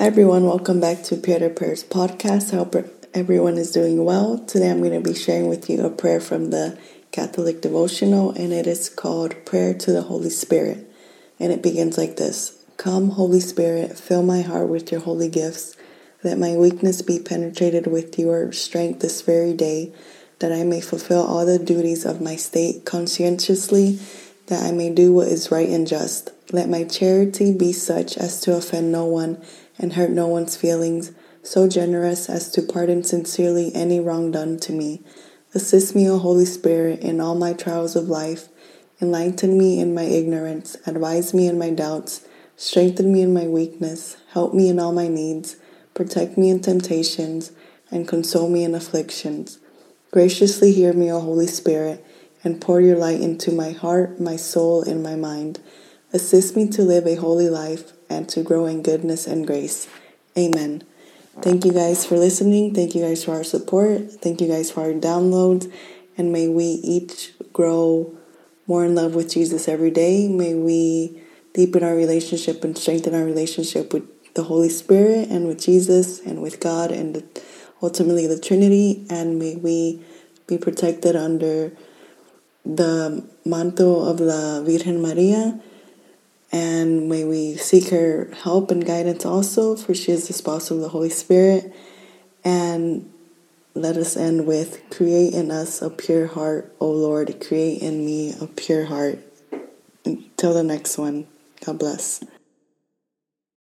Hi, everyone. Welcome back to Prayer to Prayers podcast. I hope everyone is doing well. Today, I'm going to be sharing with you a prayer from the Catholic devotional, and it is called Prayer to the Holy Spirit. And it begins like this Come, Holy Spirit, fill my heart with your holy gifts. Let my weakness be penetrated with your strength this very day, that I may fulfill all the duties of my state conscientiously, that I may do what is right and just. Let my charity be such as to offend no one and hurt no one's feelings, so generous as to pardon sincerely any wrong done to me. Assist me, O Holy Spirit, in all my trials of life. Enlighten me in my ignorance, advise me in my doubts, strengthen me in my weakness, help me in all my needs, protect me in temptations, and console me in afflictions. Graciously hear me, O Holy Spirit, and pour your light into my heart, my soul, and my mind. Assist me to live a holy life and to grow in goodness and grace. Amen. Thank you guys for listening. Thank you guys for our support. Thank you guys for our downloads. And may we each grow more in love with Jesus every day. May we deepen our relationship and strengthen our relationship with the Holy Spirit and with Jesus and with God and ultimately the Trinity. And may we be protected under the manto of la Virgen Maria and may we seek her help and guidance also, for she is the spouse of the Holy Spirit. And let us end with Create in us a pure heart, O Lord. Create in me a pure heart. Until the next one, God bless.